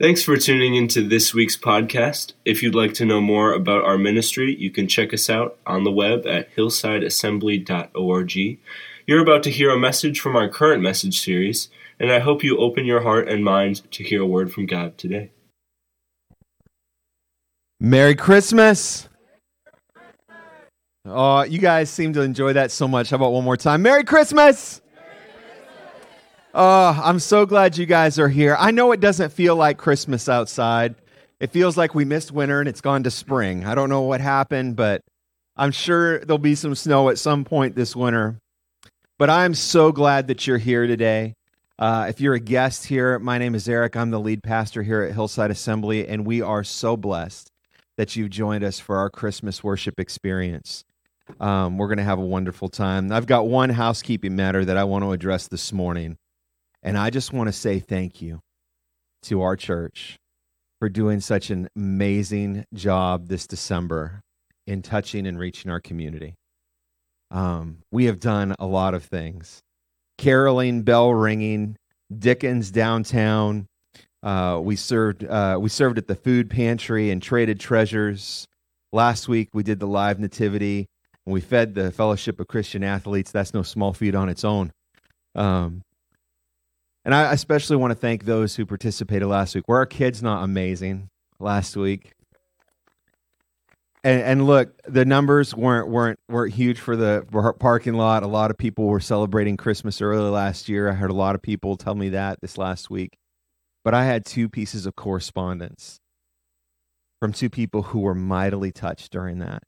Thanks for tuning into this week's podcast. If you'd like to know more about our ministry, you can check us out on the web at hillsideassembly.org. You're about to hear a message from our current message series, and I hope you open your heart and mind to hear a word from God today. Merry Christmas. Oh, you guys seem to enjoy that so much. How about one more time? Merry Christmas. Oh, I'm so glad you guys are here. I know it doesn't feel like Christmas outside. It feels like we missed winter and it's gone to spring. I don't know what happened, but I'm sure there'll be some snow at some point this winter. But I'm so glad that you're here today. Uh, if you're a guest here, my name is Eric. I'm the lead pastor here at Hillside Assembly, and we are so blessed that you've joined us for our Christmas worship experience. Um, we're going to have a wonderful time. I've got one housekeeping matter that I want to address this morning. And I just want to say thank you to our church for doing such an amazing job this December in touching and reaching our community. Um, we have done a lot of things caroling, bell ringing, Dickens downtown. Uh, we served uh, we served at the food pantry and traded treasures. Last week we did the live nativity and we fed the Fellowship of Christian Athletes. That's no small feat on its own. Um, and I especially want to thank those who participated last week. Were our kids not amazing last week? And, and look, the numbers weren't weren't weren't huge for the parking lot. A lot of people were celebrating Christmas early last year. I heard a lot of people tell me that this last week. But I had two pieces of correspondence from two people who were mightily touched during that.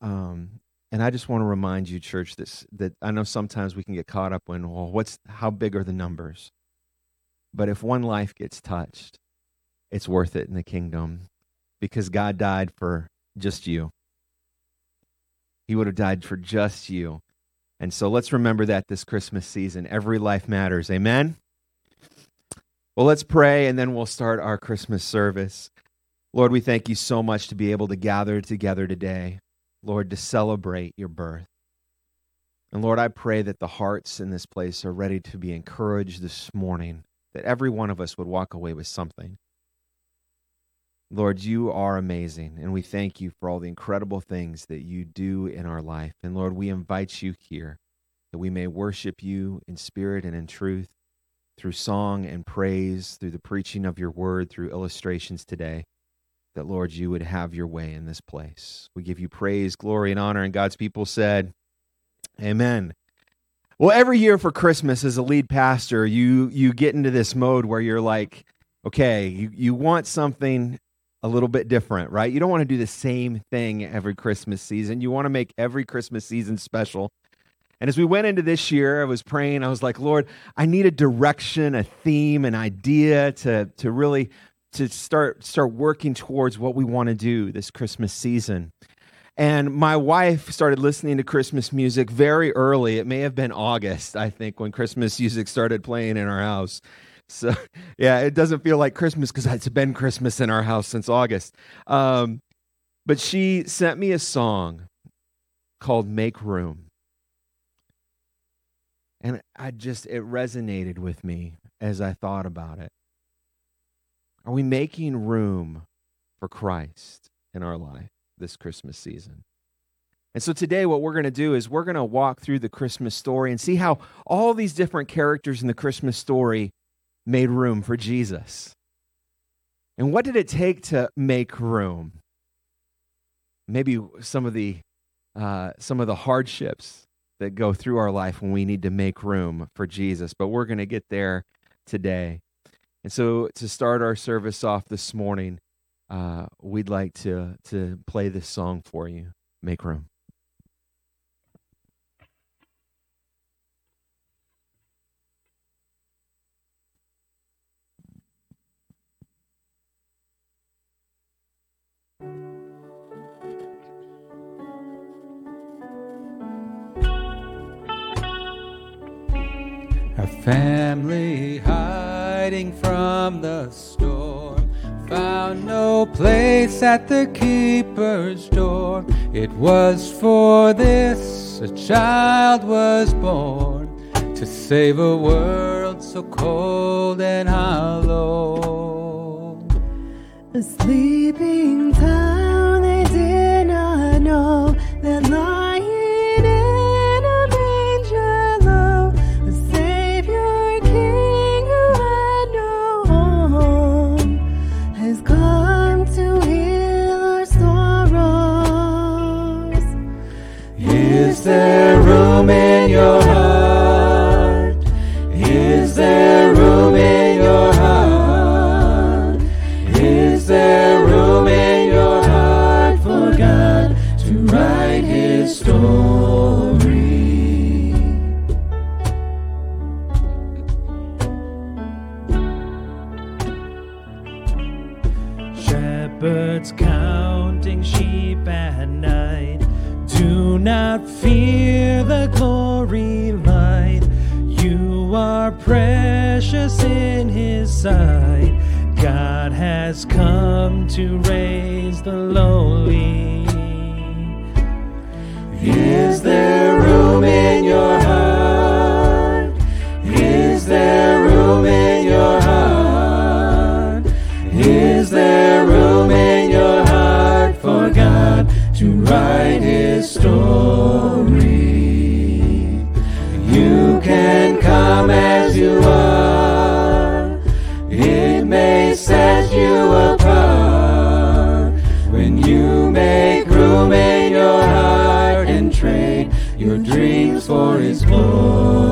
Um, and I just want to remind you, church, this that I know sometimes we can get caught up when, well, what's how big are the numbers? But if one life gets touched, it's worth it in the kingdom because God died for just you. He would have died for just you. And so let's remember that this Christmas season. Every life matters. Amen? Well, let's pray and then we'll start our Christmas service. Lord, we thank you so much to be able to gather together today, Lord, to celebrate your birth. And Lord, I pray that the hearts in this place are ready to be encouraged this morning that every one of us would walk away with something. Lord, you are amazing, and we thank you for all the incredible things that you do in our life. And Lord, we invite you here that we may worship you in spirit and in truth through song and praise, through the preaching of your word, through illustrations today. That, Lord, you would have your way in this place. We give you praise, glory, and honor. And God's people said, Amen. Well, every year for Christmas as a lead pastor, you you get into this mode where you're like, okay, you, you want something a little bit different, right? You don't want to do the same thing every Christmas season. You want to make every Christmas season special. And as we went into this year, I was praying, I was like, Lord, I need a direction, a theme, an idea to to really to start start working towards what we want to do this Christmas season. And my wife started listening to Christmas music very early. It may have been August, I think, when Christmas music started playing in our house. So, yeah, it doesn't feel like Christmas because it's been Christmas in our house since August. Um, but she sent me a song called Make Room. And I just, it resonated with me as I thought about it. Are we making room for Christ in our life? This Christmas season. And so today, what we're going to do is we're going to walk through the Christmas story and see how all these different characters in the Christmas story made room for Jesus. And what did it take to make room? Maybe some of the uh, some of the hardships that go through our life when we need to make room for Jesus. But we're going to get there today. And so, to start our service off this morning, uh, we'd like to to play this song for you. Make room. A family hiding from the storm Found no place at the keeper's door. It was for this a child was born to save a world so cold and hollow. A sleeping town they did not know Is there room in your heart? Is there precious in His sight. God has come to raise the lowly. Is there room in your heart? For His glory.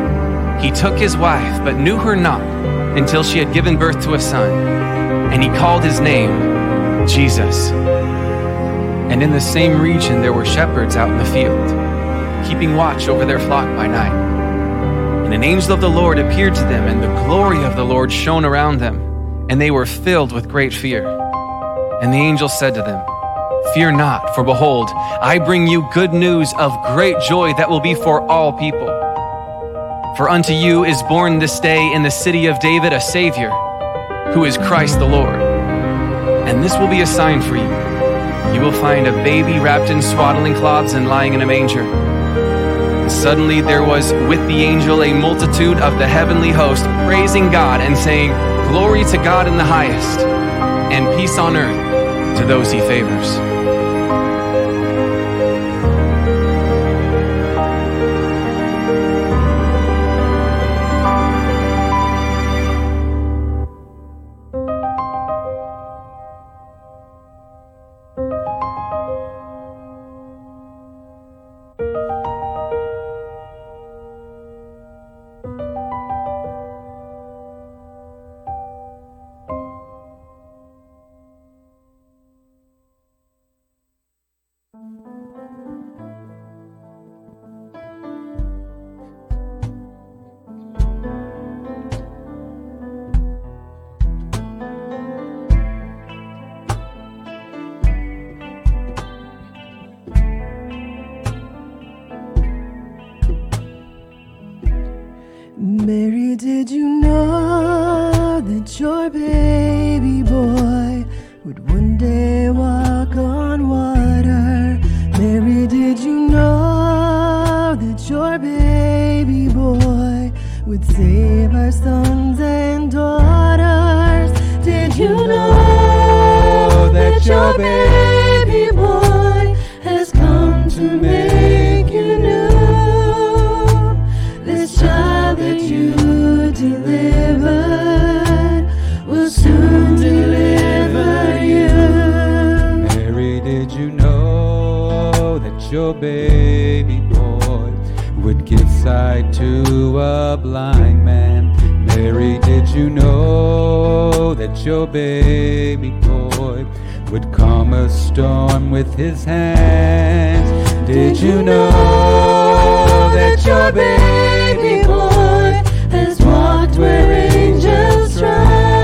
He took his wife, but knew her not until she had given birth to a son, and he called his name Jesus. And in the same region there were shepherds out in the field, keeping watch over their flock by night. And an angel of the Lord appeared to them, and the glory of the Lord shone around them, and they were filled with great fear. And the angel said to them, Fear not, for behold, I bring you good news of great joy that will be for all people. For unto you is born this day in the city of David a Savior, who is Christ the Lord. And this will be a sign for you. You will find a baby wrapped in swaddling cloths and lying in a manger. And suddenly there was with the angel a multitude of the heavenly host praising God and saying, Glory to God in the highest, and peace on earth to those he favors. Your baby boy would give sight to a blind man? Mary, did you know that your baby boy would calm a storm with his hands? Did you know that your baby boy has walked where angels trod?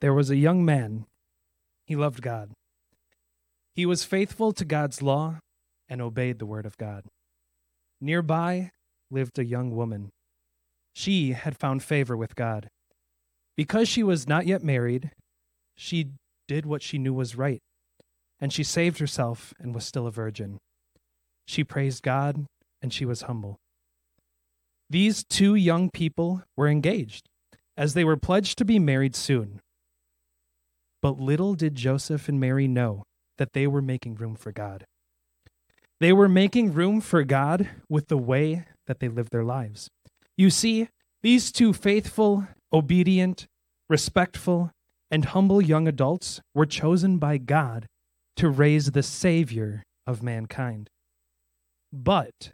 There was a young man. He loved God. He was faithful to God's law and obeyed the word of God. Nearby lived a young woman. She had found favor with God. Because she was not yet married, she did what she knew was right, and she saved herself and was still a virgin. She praised God and she was humble. These two young people were engaged, as they were pledged to be married soon. But little did Joseph and Mary know that they were making room for God. They were making room for God with the way that they lived their lives. You see, these two faithful, obedient, respectful, and humble young adults were chosen by God to raise the Savior of mankind. But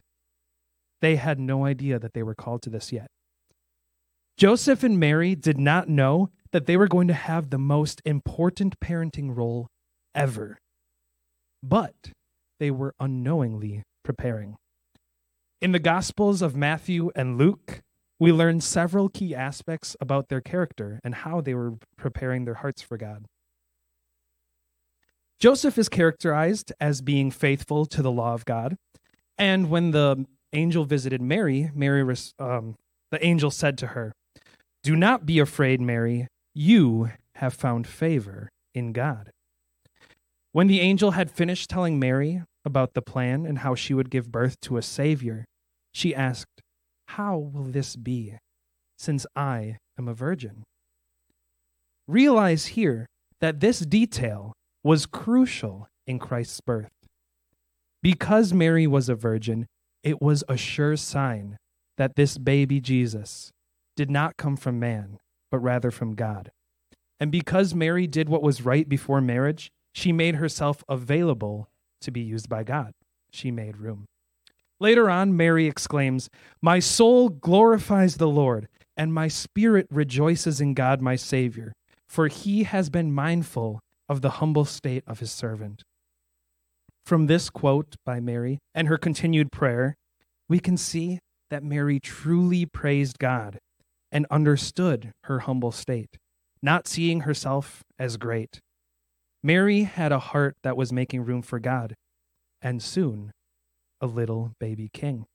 they had no idea that they were called to this yet. Joseph and Mary did not know that they were going to have the most important parenting role ever. But they were unknowingly preparing. In the Gospels of Matthew and Luke, we learn several key aspects about their character and how they were preparing their hearts for God. Joseph is characterized as being faithful to the law of God. And when the angel visited Mary, Mary um, the angel said to her, Do not be afraid, Mary. You have found favor in God. When the angel had finished telling Mary about the plan and how she would give birth to a Savior, she asked, How will this be, since I am a virgin? Realize here that this detail was crucial in Christ's birth. Because Mary was a virgin, it was a sure sign that this baby Jesus did not come from man, but rather from God. And because Mary did what was right before marriage, she made herself available to be used by God. She made room. Later on, Mary exclaims, My soul glorifies the Lord, and my spirit rejoices in God my Savior, for he has been mindful of the humble state of his servant. From this quote by Mary and her continued prayer, we can see that Mary truly praised God and understood her humble state, not seeing herself as great. Mary had a heart that was making room for God, and soon a little baby king.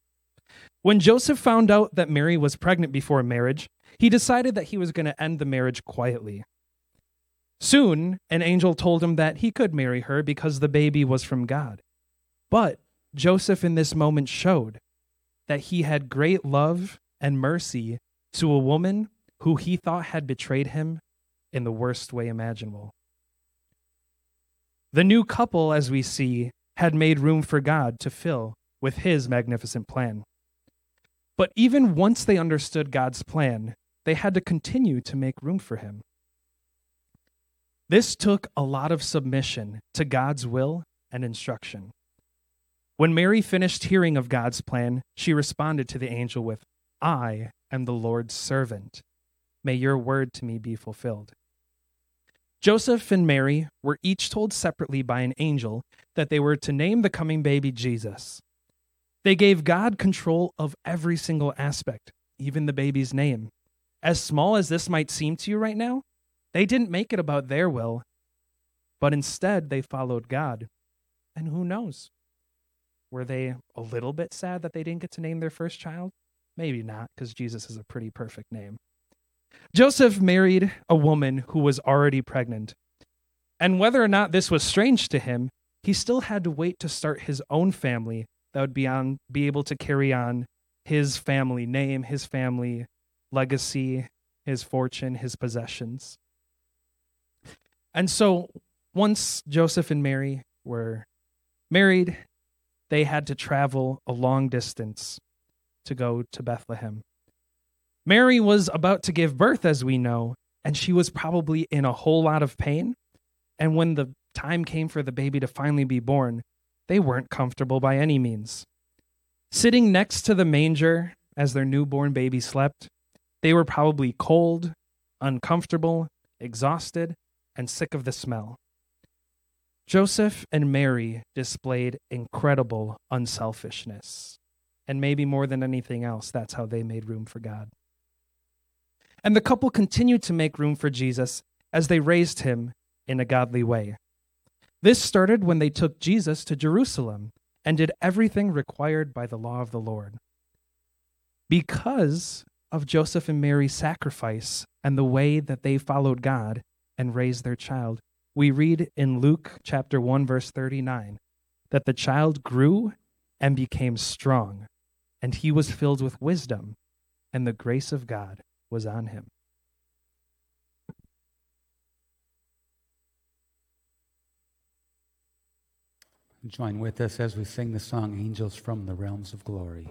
When Joseph found out that Mary was pregnant before marriage, he decided that he was going to end the marriage quietly. Soon, an angel told him that he could marry her because the baby was from God. But Joseph in this moment showed that he had great love and mercy to a woman who he thought had betrayed him in the worst way imaginable. The new couple, as we see, had made room for God to fill with his magnificent plan. But even once they understood God's plan, they had to continue to make room for him. This took a lot of submission to God's will and instruction. When Mary finished hearing of God's plan, she responded to the angel with, I am the Lord's servant. May your word to me be fulfilled. Joseph and Mary were each told separately by an angel that they were to name the coming baby Jesus. They gave God control of every single aspect, even the baby's name. As small as this might seem to you right now, they didn't make it about their will, but instead they followed God. And who knows? Were they a little bit sad that they didn't get to name their first child? Maybe not, because Jesus is a pretty perfect name. Joseph married a woman who was already pregnant. And whether or not this was strange to him, he still had to wait to start his own family that would be on be able to carry on his family name, his family legacy, his fortune, his possessions. And so once Joseph and Mary were married, they had to travel a long distance to go to Bethlehem. Mary was about to give birth, as we know, and she was probably in a whole lot of pain. And when the time came for the baby to finally be born, they weren't comfortable by any means. Sitting next to the manger as their newborn baby slept, they were probably cold, uncomfortable, exhausted, and sick of the smell. Joseph and Mary displayed incredible unselfishness. And maybe more than anything else, that's how they made room for God. And the couple continued to make room for Jesus as they raised him in a godly way. This started when they took Jesus to Jerusalem and did everything required by the law of the Lord. Because of Joseph and Mary's sacrifice and the way that they followed God, and raised their child. We read in Luke chapter 1 verse 39 that the child grew and became strong, and he was filled with wisdom, and the grace of God was on him. Join with us as we sing the song Angels from the Realms of Glory.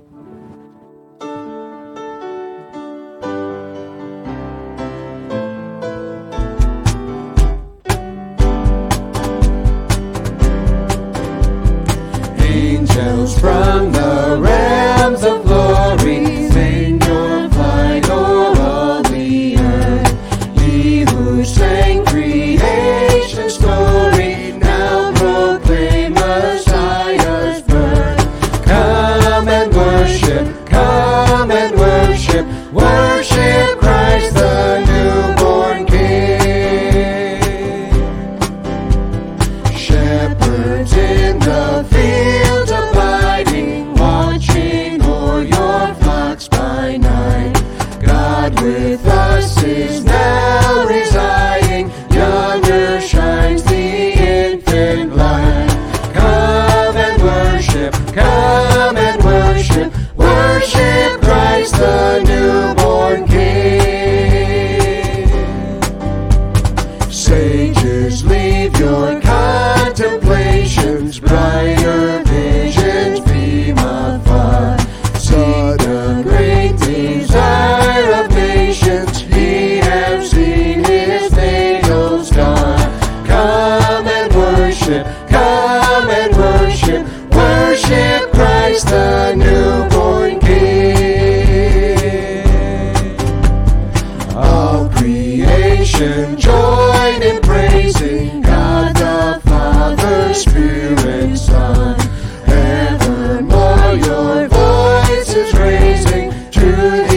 To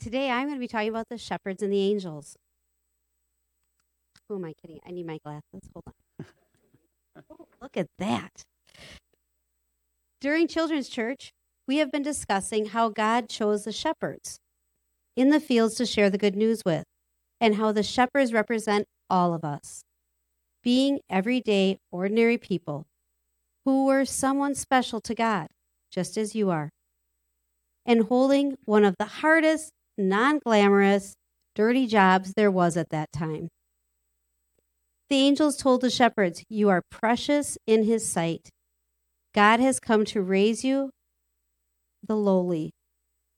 today I'm going to be talking about the shepherds and the angels. Who am I kidding? I need my glasses. Hold on. Oh, look at that. During Children's Church, we have been discussing how God chose the shepherds in the fields to share the good news with, and how the shepherds represent all of us, being everyday, ordinary people who were someone special to God, just as you are and holding one of the hardest, non glamorous, dirty jobs there was at that time. The angels told the shepherds, You are precious in his sight. God has come to raise you, the lowly.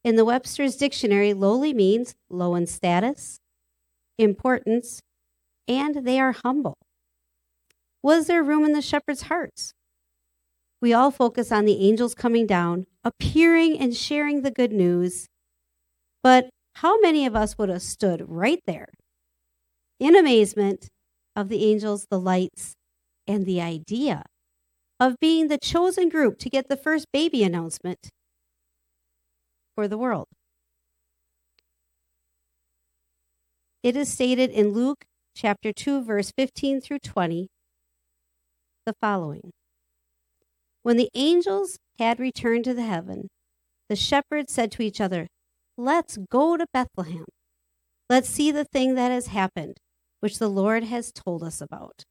In the Webster's dictionary, lowly means low in status, importance, and they are humble. Was there room in the shepherds' hearts? We all focus on the angels coming down, appearing and sharing the good news. But how many of us would have stood right there in amazement of the angels, the lights, and the idea of being the chosen group to get the first baby announcement for the world? It is stated in Luke chapter 2, verse 15 through 20, the following. When the angels had returned to the heaven, the shepherds said to each other, Let's go to Bethlehem. Let's see the thing that has happened, which the Lord has told us about.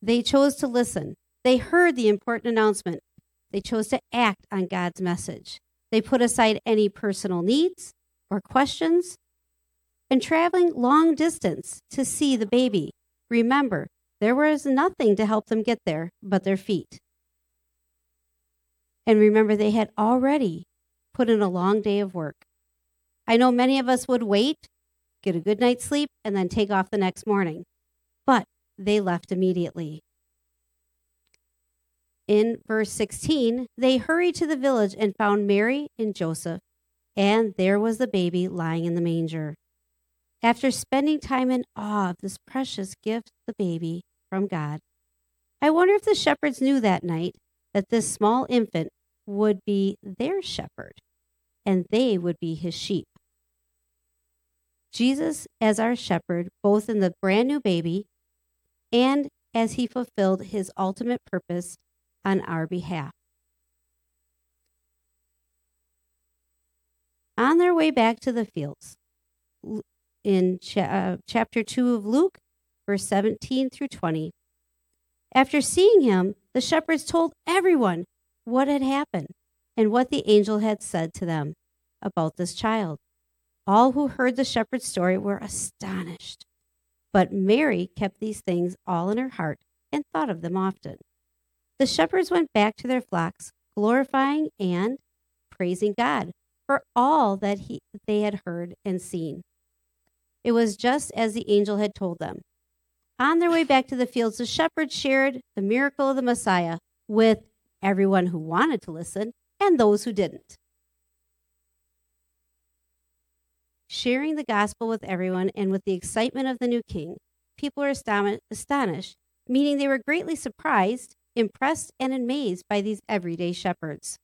They chose to listen. They heard the important announcement. They chose to act on God's message. They put aside any personal needs or questions. And traveling long distance to see the baby, remember, there was nothing to help them get there but their feet. And remember, they had already put in a long day of work. I know many of us would wait, get a good night's sleep, and then take off the next morning. But they left immediately. In verse 16, they hurried to the village and found Mary and Joseph, and there was the baby lying in the manger. After spending time in awe of this precious gift, the baby from God, I wonder if the shepherds knew that night that this small infant would be their shepherd, and they would be his sheep. Jesus as our shepherd, both in the brand new baby and as he fulfilled his ultimate purpose on our behalf. On their way back to the fields, in uh, chapter 2 of Luke, verse 17 through 20, after seeing him, the shepherds told everyone what had happened and what the angel had said to them about this child. All who heard the shepherd's story were astonished. But Mary kept these things all in her heart and thought of them often. The shepherds went back to their flocks, glorifying and praising God for all that he, they had heard and seen. It was just as the angel had told them. On their way back to the fields, the shepherds shared the miracle of the Messiah with everyone who wanted to listen and those who didn't. Sharing the gospel with everyone and with the excitement of the new king, people were astonished, meaning they were greatly surprised, impressed, and amazed by these everyday shepherds.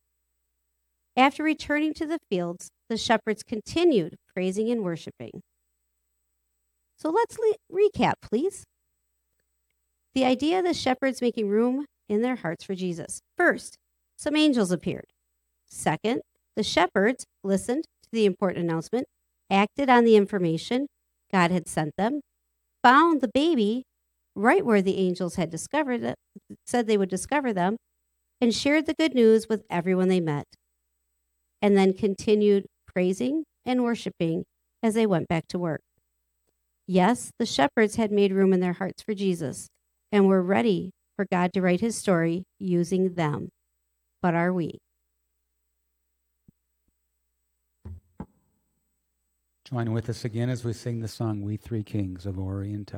After returning to the fields, the shepherds continued praising and worshiping. So let's le- recap, please. The idea of the shepherds making room in their hearts for Jesus. First, some angels appeared. Second, the shepherds listened to the important announcement, acted on the information God had sent them, found the baby right where the angels had discovered it, said they would discover them, and shared the good news with everyone they met, and then continued praising and worshiping as they went back to work. Yes, the shepherds had made room in their hearts for Jesus and were ready for God to write his story using them. But are we? Join with us again as we sing the song We Three Kings of Orient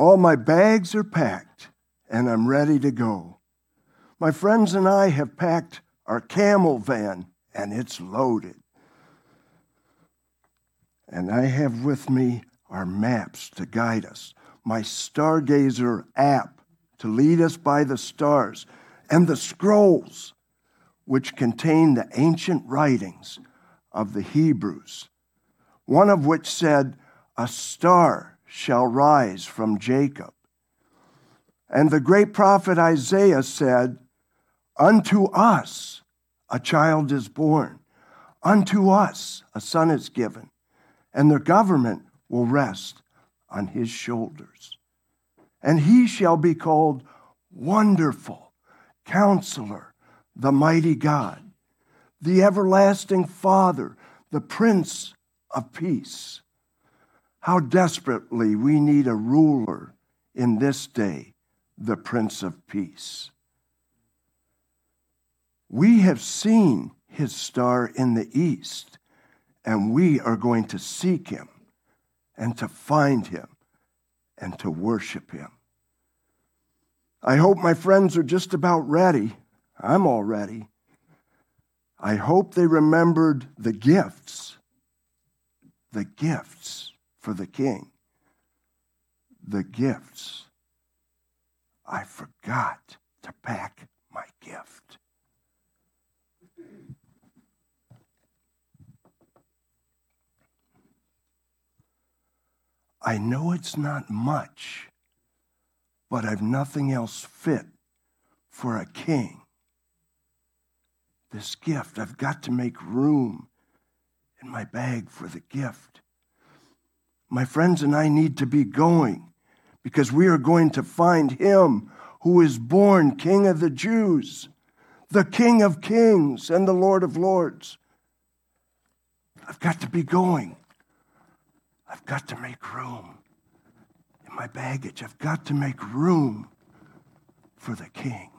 All my bags are packed, and I'm ready to go. My friends and I have packed our camel van, and it's loaded. And I have with me our maps to guide us, my Stargazer app to lead us by the stars, and the scrolls which contain the ancient writings of the Hebrews, one of which said, A star shall rise from Jacob. And the great prophet Isaiah said, Unto us a child is born, unto us a son is given, and the government will rest on his shoulders. And he shall be called Wonderful, Counselor, the Mighty God, the Everlasting Father, the Prince of Peace. How desperately we need a ruler in this day, the Prince of Peace. We have seen his star in the east, and we are going to seek him and to find him and to worship him. I hope my friends are just about ready. I'm all ready. I hope they remembered the gifts, the gifts for the king, the gifts. I forgot to pack my gift. I know it's not much, but I've nothing else fit for a king. This gift, I've got to make room in my bag for the gift. My friends and I need to be going because we are going to find him who is born King of the Jews, the King of Kings and the Lord of Lords. I've got to be going. I've got to make room in my baggage. I've got to make room for the king.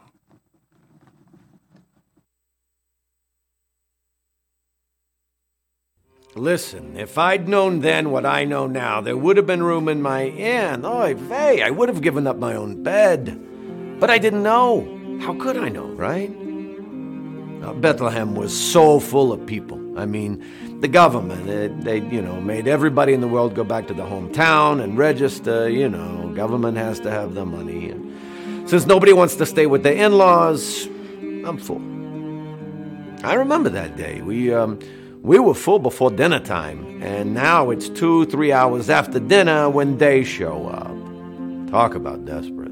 Listen, if I'd known then what I know now, there would have been room in my inn. Oy vey, I would have given up my own bed. But I didn't know. How could I know, right? Uh, Bethlehem was so full of people. I mean, the government, they, they, you know, made everybody in the world go back to the hometown and register. You know, government has to have the money. And since nobody wants to stay with their in-laws, I'm full. I remember that day. We, um, we were full before dinner time, and now it's two, three hours after dinner when they show up. Talk about desperate.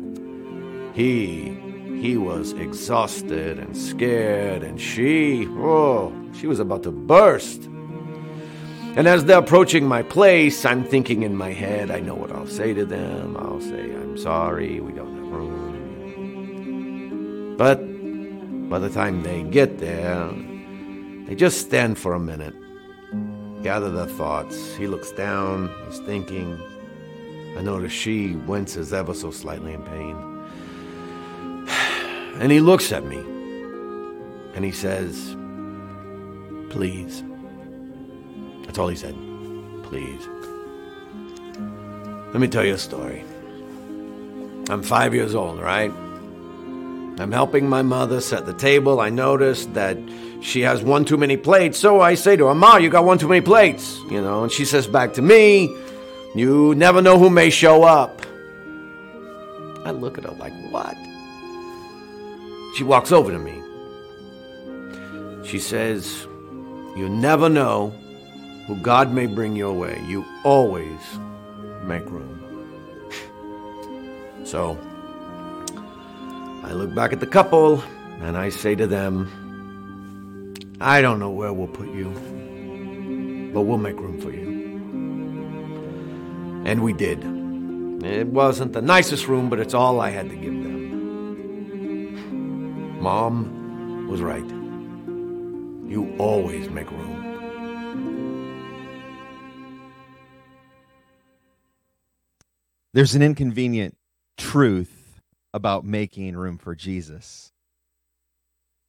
He he was exhausted and scared, and she, oh, she was about to burst. And as they're approaching my place, I'm thinking in my head, I know what I'll say to them. I'll say, I'm sorry, we don't have room. But by the time they get there, they just stand for a minute, gather their thoughts. He looks down, he's thinking. I notice she winces ever so slightly in pain. And he looks at me and he says, Please. That's all he said. Please. Let me tell you a story. I'm five years old, right? I'm helping my mother set the table. I noticed that she has one too many plates, so I say to her, Ma, you got one too many plates, you know, and she says back to me, You never know who may show up. I look at her like, What? She walks over to me. She says, You never know who God may bring your way. You always make room. So, I look back at the couple and I say to them, I don't know where we'll put you, but we'll make room for you. And we did. It wasn't the nicest room, but it's all I had to give them. Mom was right. You always make room. There's an inconvenient truth about making room for Jesus.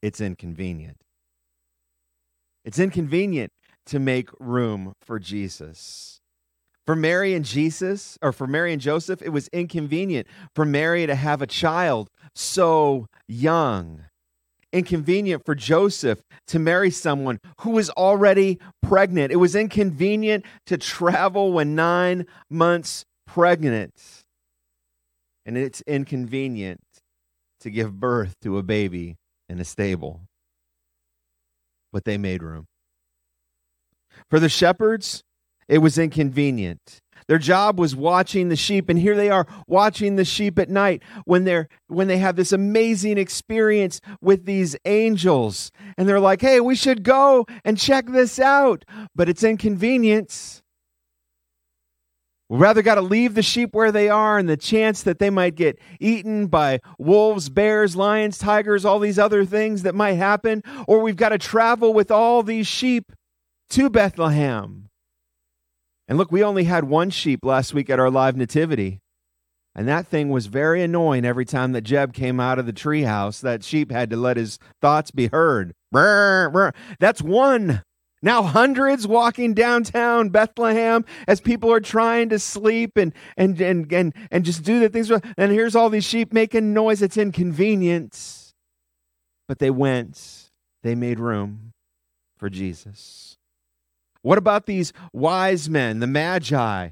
It's inconvenient. It's inconvenient to make room for Jesus. For Mary and Jesus, or for Mary and Joseph, it was inconvenient for Mary to have a child so young. Inconvenient for Joseph to marry someone who was already pregnant. It was inconvenient to travel when nine months pregnant. And it's inconvenient to give birth to a baby in a stable. But they made room. For the shepherds, it was inconvenient. Their job was watching the sheep and here they are watching the sheep at night when they're when they have this amazing experience with these angels and they're like, "Hey, we should go and check this out." But it's inconvenience. We rather got to leave the sheep where they are and the chance that they might get eaten by wolves, bears, lions, tigers, all these other things that might happen, or we've got to travel with all these sheep to Bethlehem. And look, we only had one sheep last week at our live nativity. And that thing was very annoying every time that Jeb came out of the treehouse. That sheep had to let his thoughts be heard. That's one. Now hundreds walking downtown Bethlehem as people are trying to sleep and and and and, and just do the things. And here's all these sheep making noise. It's inconvenient. But they went. They made room for Jesus. What about these wise men, the Magi?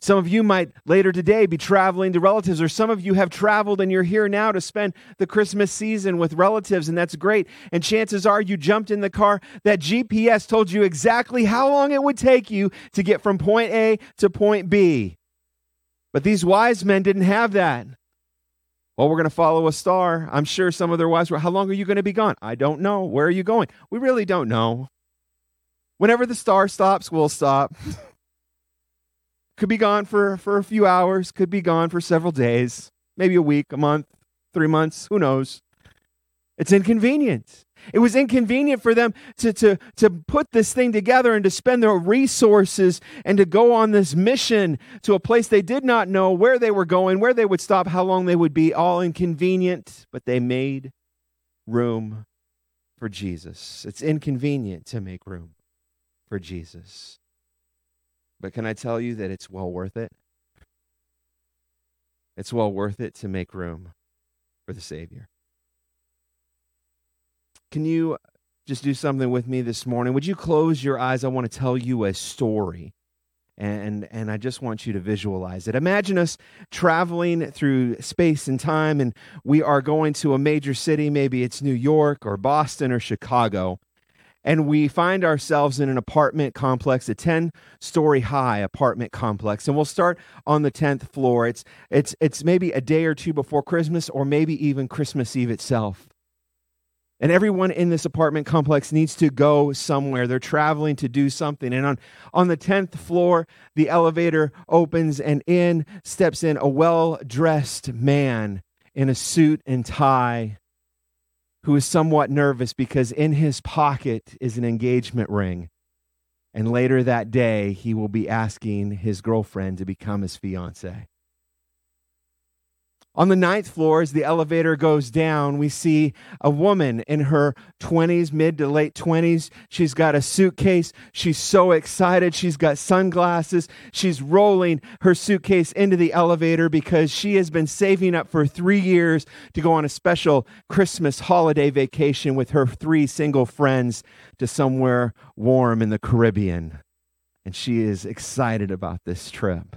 Some of you might later today be traveling to relatives, or some of you have traveled and you're here now to spend the Christmas season with relatives, and that's great. And chances are you jumped in the car that GPS told you exactly how long it would take you to get from point A to point B. But these wise men didn't have that. Well, we're going to follow a star. I'm sure some of their wives were, How long are you going to be gone? I don't know. Where are you going? We really don't know. Whenever the star stops, we'll stop. could be gone for, for a few hours, could be gone for several days, maybe a week, a month, three months, who knows? It's inconvenient. It was inconvenient for them to, to, to put this thing together and to spend their resources and to go on this mission to a place they did not know where they were going, where they would stop, how long they would be, all inconvenient, but they made room for Jesus. It's inconvenient to make room for Jesus. But can I tell you that it's well worth it? It's well worth it to make room for the Savior. Can you just do something with me this morning? Would you close your eyes? I want to tell you a story. And, and I just want you to visualize it. Imagine us traveling through space and time, and we are going to a major city. Maybe it's New York or Boston or Chicago and we find ourselves in an apartment complex, a 10 story high apartment complex. And we'll start on the 10th floor. It's, it's, it's maybe a day or two before Christmas, or maybe even Christmas Eve itself. And everyone in this apartment complex needs to go somewhere. They're traveling to do something. And on, on the 10th floor, the elevator opens, and in steps in a well dressed man in a suit and tie who is somewhat nervous because in his pocket is an engagement ring. And later that day, he will be asking his girlfriend to become his fiance. On the ninth floor, as the elevator goes down, we see a woman in her 20s, mid to late 20s. She's got a suitcase. She's so excited. She's got sunglasses. She's rolling her suitcase into the elevator because she has been saving up for three years to go on a special Christmas holiday vacation with her three single friends to somewhere warm in the Caribbean. And she is excited about this trip.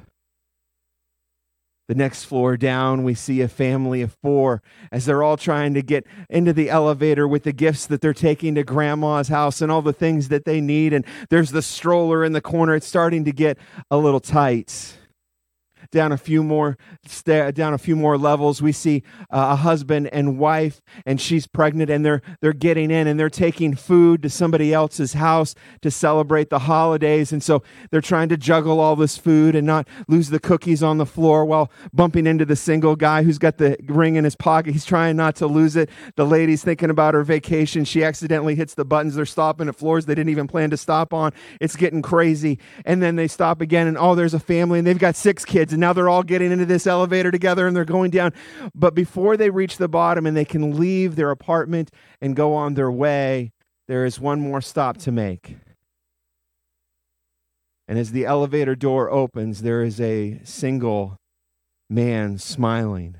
The next floor down, we see a family of four as they're all trying to get into the elevator with the gifts that they're taking to grandma's house and all the things that they need. And there's the stroller in the corner. It's starting to get a little tight down a few more down a few more levels. We see uh, a husband and wife and she's pregnant and they're they're getting in and they're taking food to somebody else's house to celebrate the holidays. And so they're trying to juggle all this food and not lose the cookies on the floor while bumping into the single guy who's got the ring in his pocket. He's trying not to lose it. The lady's thinking about her vacation. She accidentally hits the buttons. They're stopping at floors they didn't even plan to stop on. It's getting crazy. And then they stop again and oh there's a family and they've got six kids and now they're all getting into this elevator together and they're going down. But before they reach the bottom and they can leave their apartment and go on their way, there is one more stop to make. And as the elevator door opens, there is a single man smiling,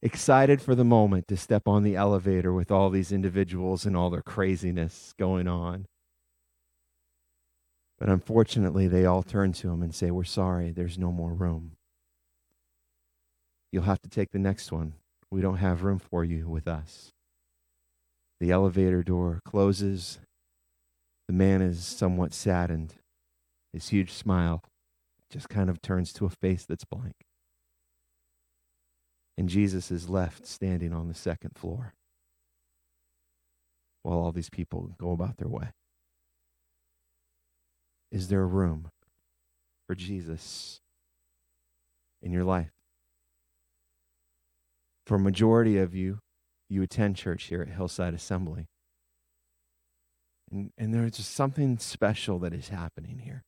excited for the moment to step on the elevator with all these individuals and all their craziness going on. But unfortunately, they all turn to him and say, We're sorry, there's no more room. You'll have to take the next one. We don't have room for you with us. The elevator door closes. The man is somewhat saddened. His huge smile just kind of turns to a face that's blank. And Jesus is left standing on the second floor while all these people go about their way. Is there room for Jesus in your life? For a majority of you, you attend church here at Hillside Assembly. And, and there's just something special that is happening here.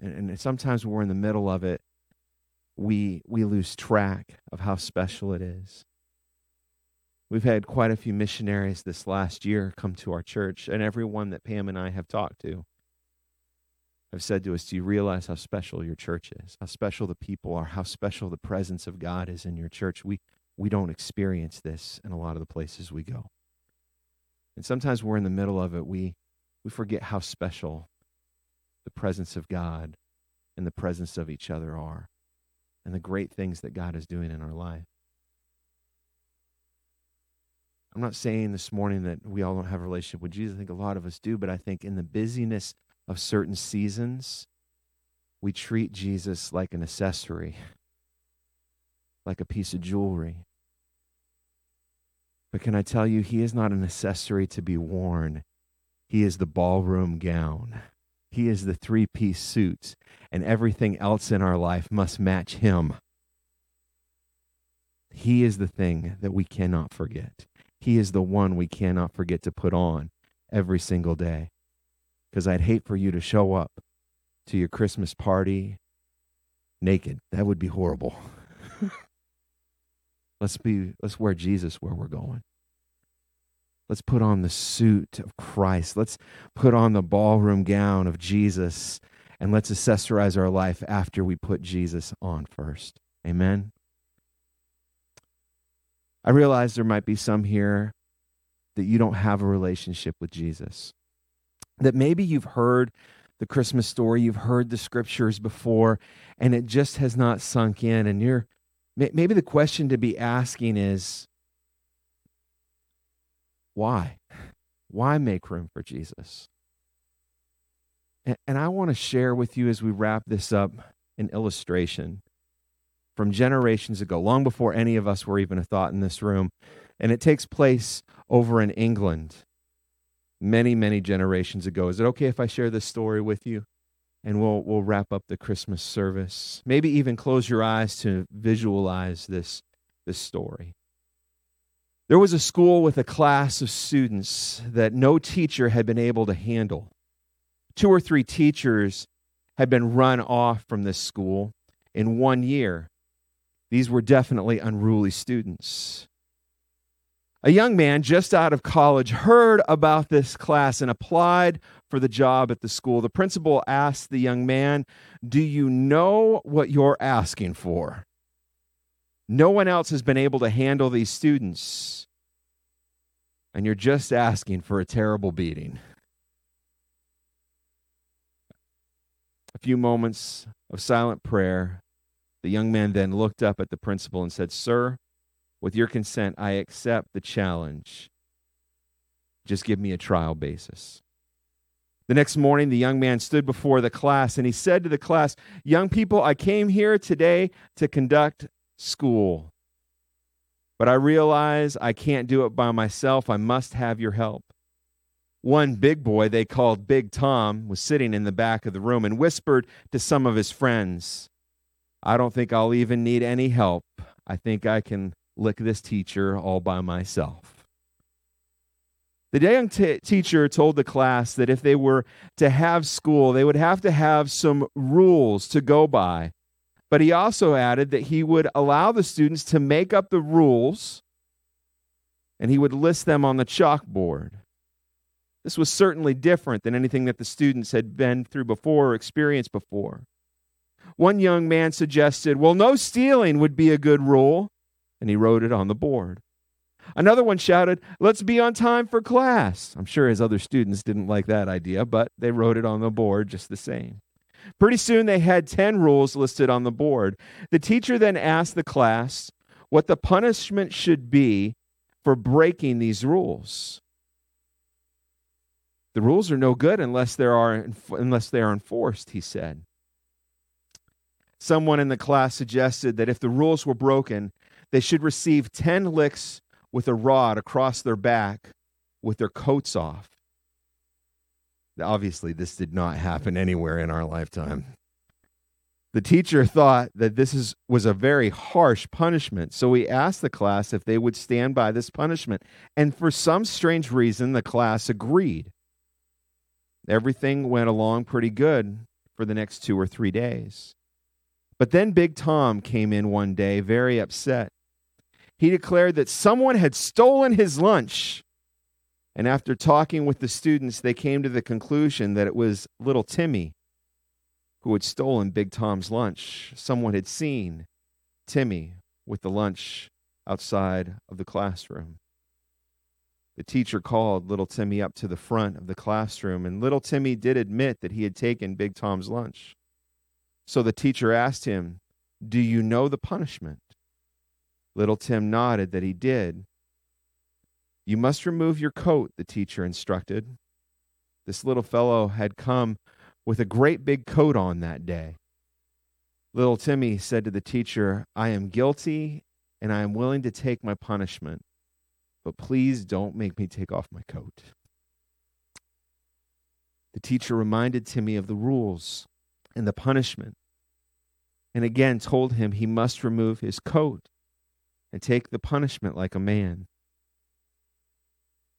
And, and sometimes when we're in the middle of it, we, we lose track of how special it is. We've had quite a few missionaries this last year come to our church, and everyone that Pam and I have talked to have said to us, Do you realize how special your church is? How special the people are? How special the presence of God is in your church? We, we don't experience this in a lot of the places we go. And sometimes we're in the middle of it, we, we forget how special the presence of God and the presence of each other are and the great things that God is doing in our life. I'm not saying this morning that we all don't have a relationship with Jesus. I think a lot of us do, but I think in the busyness of certain seasons, we treat Jesus like an accessory, like a piece of jewelry. But can I tell you, he is not an accessory to be worn. He is the ballroom gown. He is the three piece suit, and everything else in our life must match him. He is the thing that we cannot forget. He is the one we cannot forget to put on every single day. Because I'd hate for you to show up to your Christmas party naked. That would be horrible. Let's be let's wear Jesus where we're going. Let's put on the suit of Christ. Let's put on the ballroom gown of Jesus and let's accessorize our life after we put Jesus on first. Amen. I realize there might be some here that you don't have a relationship with Jesus. That maybe you've heard the Christmas story, you've heard the scriptures before, and it just has not sunk in, and you're Maybe the question to be asking is why? Why make room for Jesus? And, and I want to share with you as we wrap this up an illustration from generations ago, long before any of us were even a thought in this room. And it takes place over in England many, many generations ago. Is it okay if I share this story with you? and we'll we'll wrap up the Christmas service. Maybe even close your eyes to visualize this this story. There was a school with a class of students that no teacher had been able to handle. Two or three teachers had been run off from this school in one year. These were definitely unruly students. A young man just out of college heard about this class and applied for the job at the school. The principal asked the young man, Do you know what you're asking for? No one else has been able to handle these students, and you're just asking for a terrible beating. A few moments of silent prayer. The young man then looked up at the principal and said, Sir, with your consent, I accept the challenge. Just give me a trial basis. The next morning, the young man stood before the class and he said to the class, Young people, I came here today to conduct school. But I realize I can't do it by myself. I must have your help. One big boy they called Big Tom was sitting in the back of the room and whispered to some of his friends, I don't think I'll even need any help. I think I can lick this teacher all by myself. The young t- teacher told the class that if they were to have school, they would have to have some rules to go by. But he also added that he would allow the students to make up the rules and he would list them on the chalkboard. This was certainly different than anything that the students had been through before or experienced before. One young man suggested, well, no stealing would be a good rule, and he wrote it on the board. Another one shouted, Let's be on time for class. I'm sure his other students didn't like that idea, but they wrote it on the board just the same. Pretty soon they had 10 rules listed on the board. The teacher then asked the class what the punishment should be for breaking these rules. The rules are no good unless they are unless they are enforced, he said. Someone in the class suggested that if the rules were broken, they should receive 10 licks with a rod across their back with their coats off. Obviously, this did not happen anywhere in our lifetime. The teacher thought that this is, was a very harsh punishment, so he asked the class if they would stand by this punishment. And for some strange reason, the class agreed. Everything went along pretty good for the next two or three days. But then Big Tom came in one day, very upset. He declared that someone had stolen his lunch. And after talking with the students, they came to the conclusion that it was little Timmy who had stolen Big Tom's lunch. Someone had seen Timmy with the lunch outside of the classroom. The teacher called little Timmy up to the front of the classroom, and little Timmy did admit that he had taken Big Tom's lunch. So the teacher asked him, Do you know the punishment? Little Tim nodded that he did. You must remove your coat, the teacher instructed. This little fellow had come with a great big coat on that day. Little Timmy said to the teacher, I am guilty and I am willing to take my punishment, but please don't make me take off my coat. The teacher reminded Timmy of the rules and the punishment, and again told him he must remove his coat and take the punishment like a man.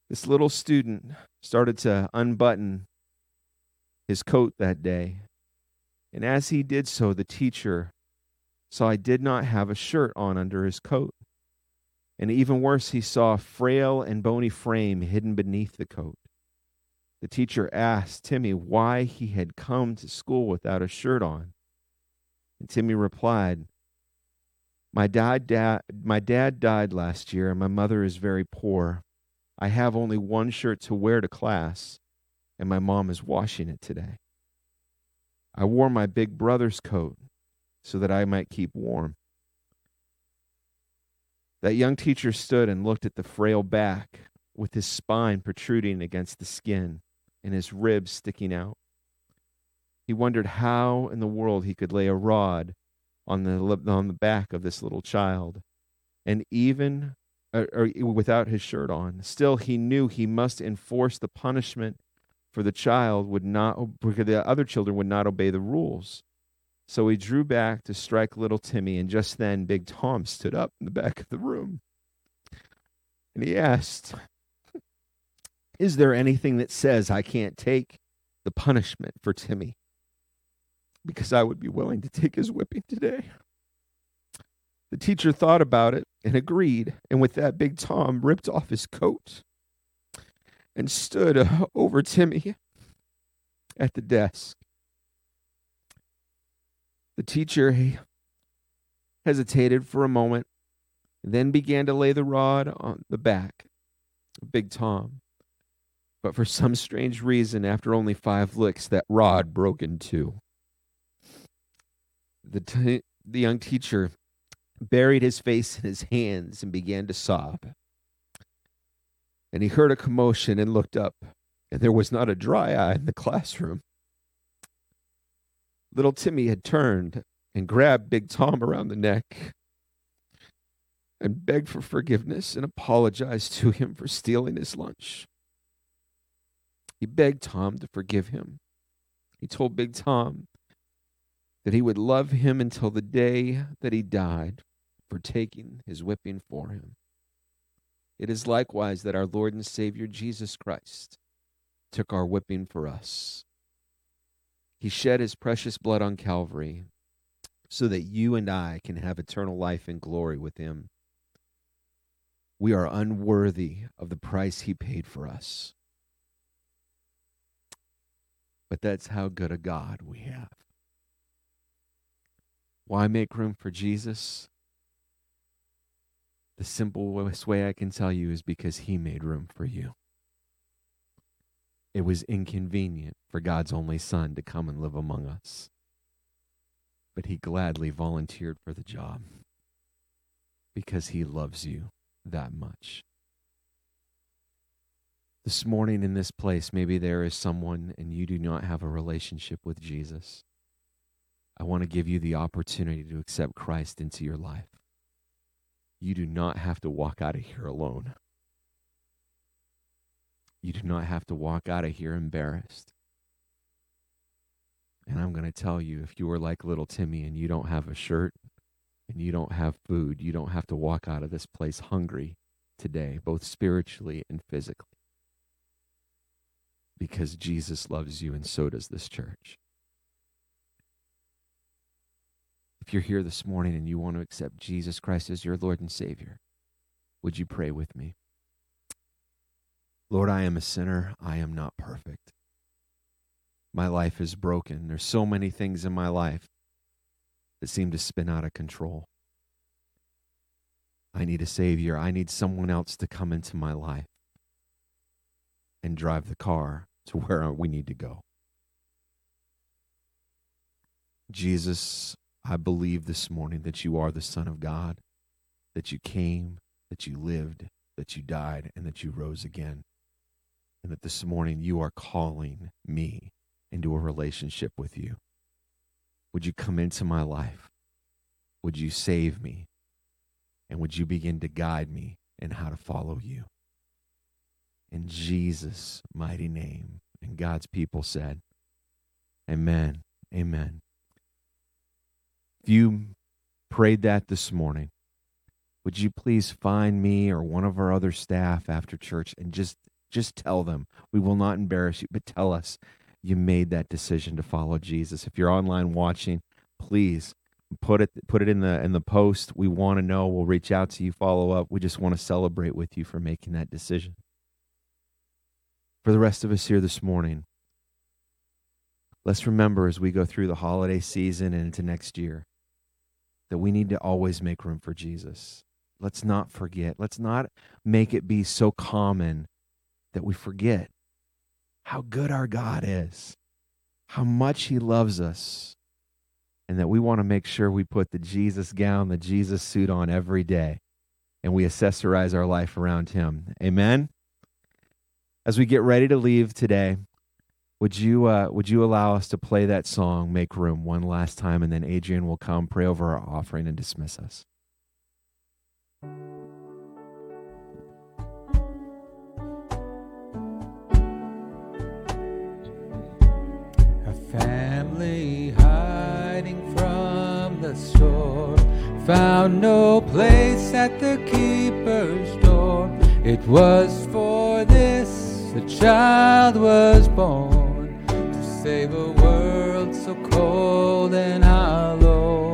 This little student started to unbutton his coat that day, and as he did so, the teacher saw he did not have a shirt on under his coat. And even worse, he saw a frail and bony frame hidden beneath the coat. The teacher asked Timmy why he had come to school without a shirt on. And Timmy replied, my dad, dad, my dad died last year, and my mother is very poor. I have only one shirt to wear to class, and my mom is washing it today. I wore my big brother's coat so that I might keep warm. That young teacher stood and looked at the frail back with his spine protruding against the skin and his ribs sticking out. He wondered how in the world he could lay a rod on the on the back of this little child, and even or, or without his shirt on, still he knew he must enforce the punishment for the child would not because the other children would not obey the rules. So he drew back to strike little Timmy, and just then Big Tom stood up in the back of the room. And he asked, Is there anything that says I can't take the punishment for Timmy? Because I would be willing to take his whipping today. The teacher thought about it and agreed, and with that, Big Tom ripped off his coat and stood uh, over Timmy at the desk. The teacher hesitated for a moment, then began to lay the rod on the back of Big Tom. But for some strange reason, after only five licks, that rod broke in two. The, t- the young teacher buried his face in his hands and began to sob. And he heard a commotion and looked up, and there was not a dry eye in the classroom. Little Timmy had turned and grabbed Big Tom around the neck and begged for forgiveness and apologized to him for stealing his lunch. He begged Tom to forgive him. He told Big Tom that he would love him until the day that he died for taking his whipping for him. It is likewise that our Lord and Savior Jesus Christ took our whipping for us. He shed his precious blood on Calvary so that you and I can have eternal life and glory with him. We are unworthy of the price he paid for us. But that's how good a God we have. Why make room for Jesus? The simplest way I can tell you is because he made room for you. It was inconvenient for God's only Son to come and live among us, but he gladly volunteered for the job because he loves you that much. This morning in this place, maybe there is someone and you do not have a relationship with Jesus. I want to give you the opportunity to accept Christ into your life. You do not have to walk out of here alone. You do not have to walk out of here embarrassed. And I'm going to tell you if you are like little Timmy and you don't have a shirt and you don't have food, you don't have to walk out of this place hungry today, both spiritually and physically. Because Jesus loves you and so does this church. If you're here this morning and you want to accept Jesus Christ as your Lord and Savior, would you pray with me? Lord, I am a sinner. I am not perfect. My life is broken. There's so many things in my life that seem to spin out of control. I need a Savior. I need someone else to come into my life and drive the car to where we need to go. Jesus, I believe this morning that you are the Son of God, that you came, that you lived, that you died, and that you rose again. And that this morning you are calling me into a relationship with you. Would you come into my life? Would you save me? And would you begin to guide me in how to follow you? In Jesus' mighty name. And God's people said, Amen. Amen. You prayed that this morning, would you please find me or one of our other staff after church and just just tell them. We will not embarrass you, but tell us you made that decision to follow Jesus. If you're online watching, please put it put it in the in the post. We want to know. We'll reach out to you, follow up. We just want to celebrate with you for making that decision. For the rest of us here this morning, let's remember as we go through the holiday season and into next year that we need to always make room for Jesus. Let's not forget. Let's not make it be so common that we forget how good our God is, how much He loves us, and that we want to make sure we put the Jesus gown, the Jesus suit on every day, and we accessorize our life around Him. Amen. As we get ready to leave today, would you uh, would you allow us to play that song "Make Room" one last time, and then Adrian will come pray over our offering and dismiss us. A family hiding from the storm found no place at the keeper's door. It was for this the child was born save a world so cold and hollow.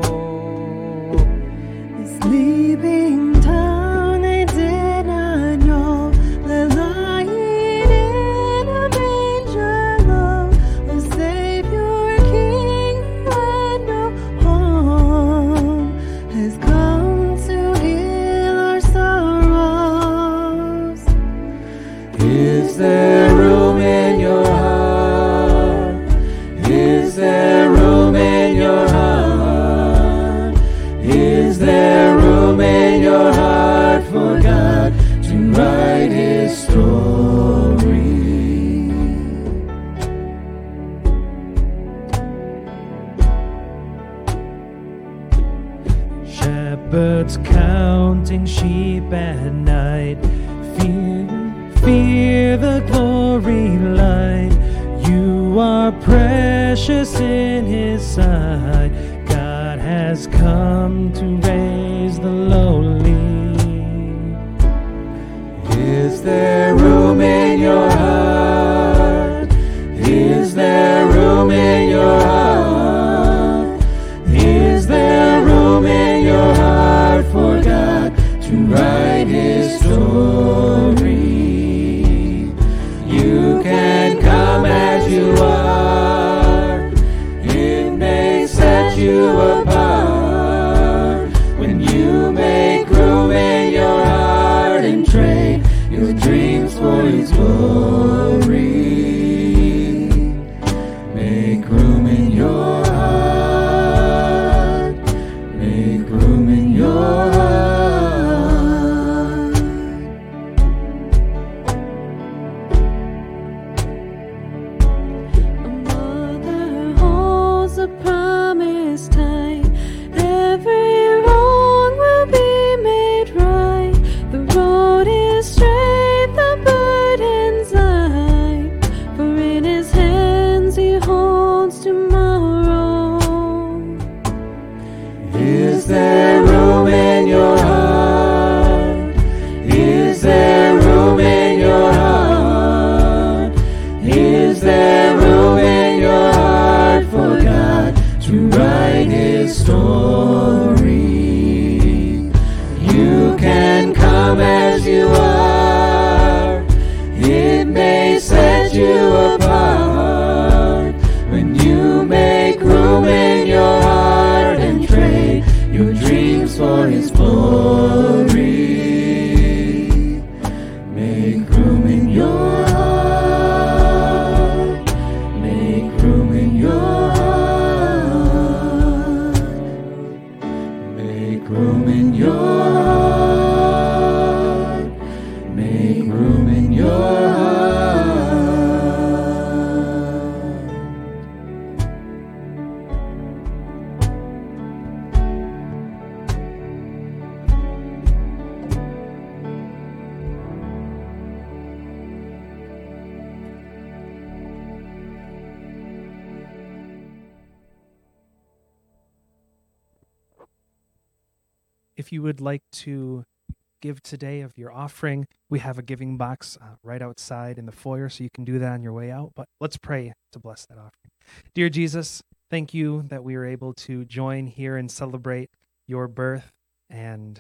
Offering, we have a giving box uh, right outside in the foyer, so you can do that on your way out. But let's pray to bless that offering. Dear Jesus, thank you that we are able to join here and celebrate your birth and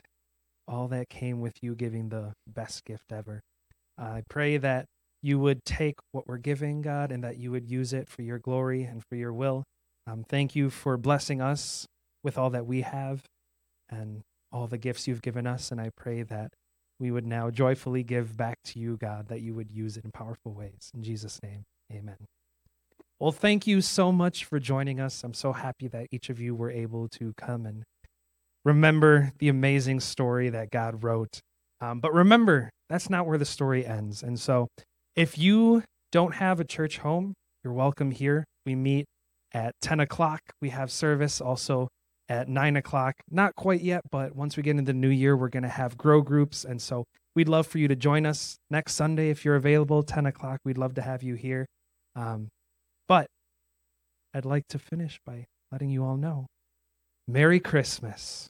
all that came with you giving the best gift ever. I pray that you would take what we're giving, God, and that you would use it for your glory and for your will. Um, thank you for blessing us with all that we have and all the gifts you've given us. And I pray that we would now joyfully give back to you, God, that you would use it in powerful ways. In Jesus' name, amen. Well, thank you so much for joining us. I'm so happy that each of you were able to come and remember the amazing story that God wrote. Um, but remember, that's not where the story ends. And so, if you don't have a church home, you're welcome here. We meet at 10 o'clock. We have service also at 9 o'clock. Not quite yet, but once we get into the new year, we're going to have grow groups. And so, we'd love for you to join us next Sunday if you're available, 10 o'clock. We'd love to have you here. Um, but I'd like to finish by letting you all know Merry Christmas.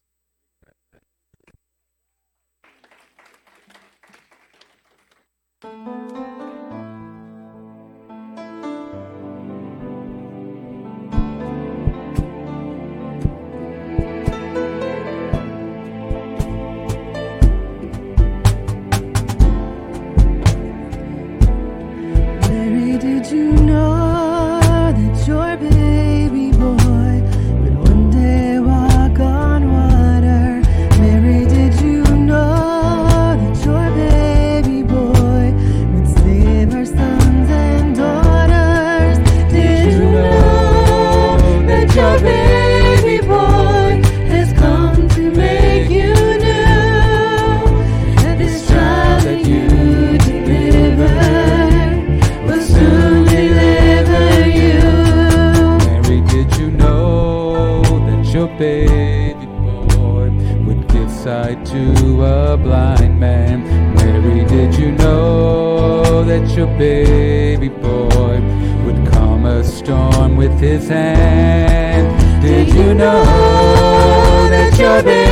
Your baby boy would calm a storm with his hand? Did you know that your baby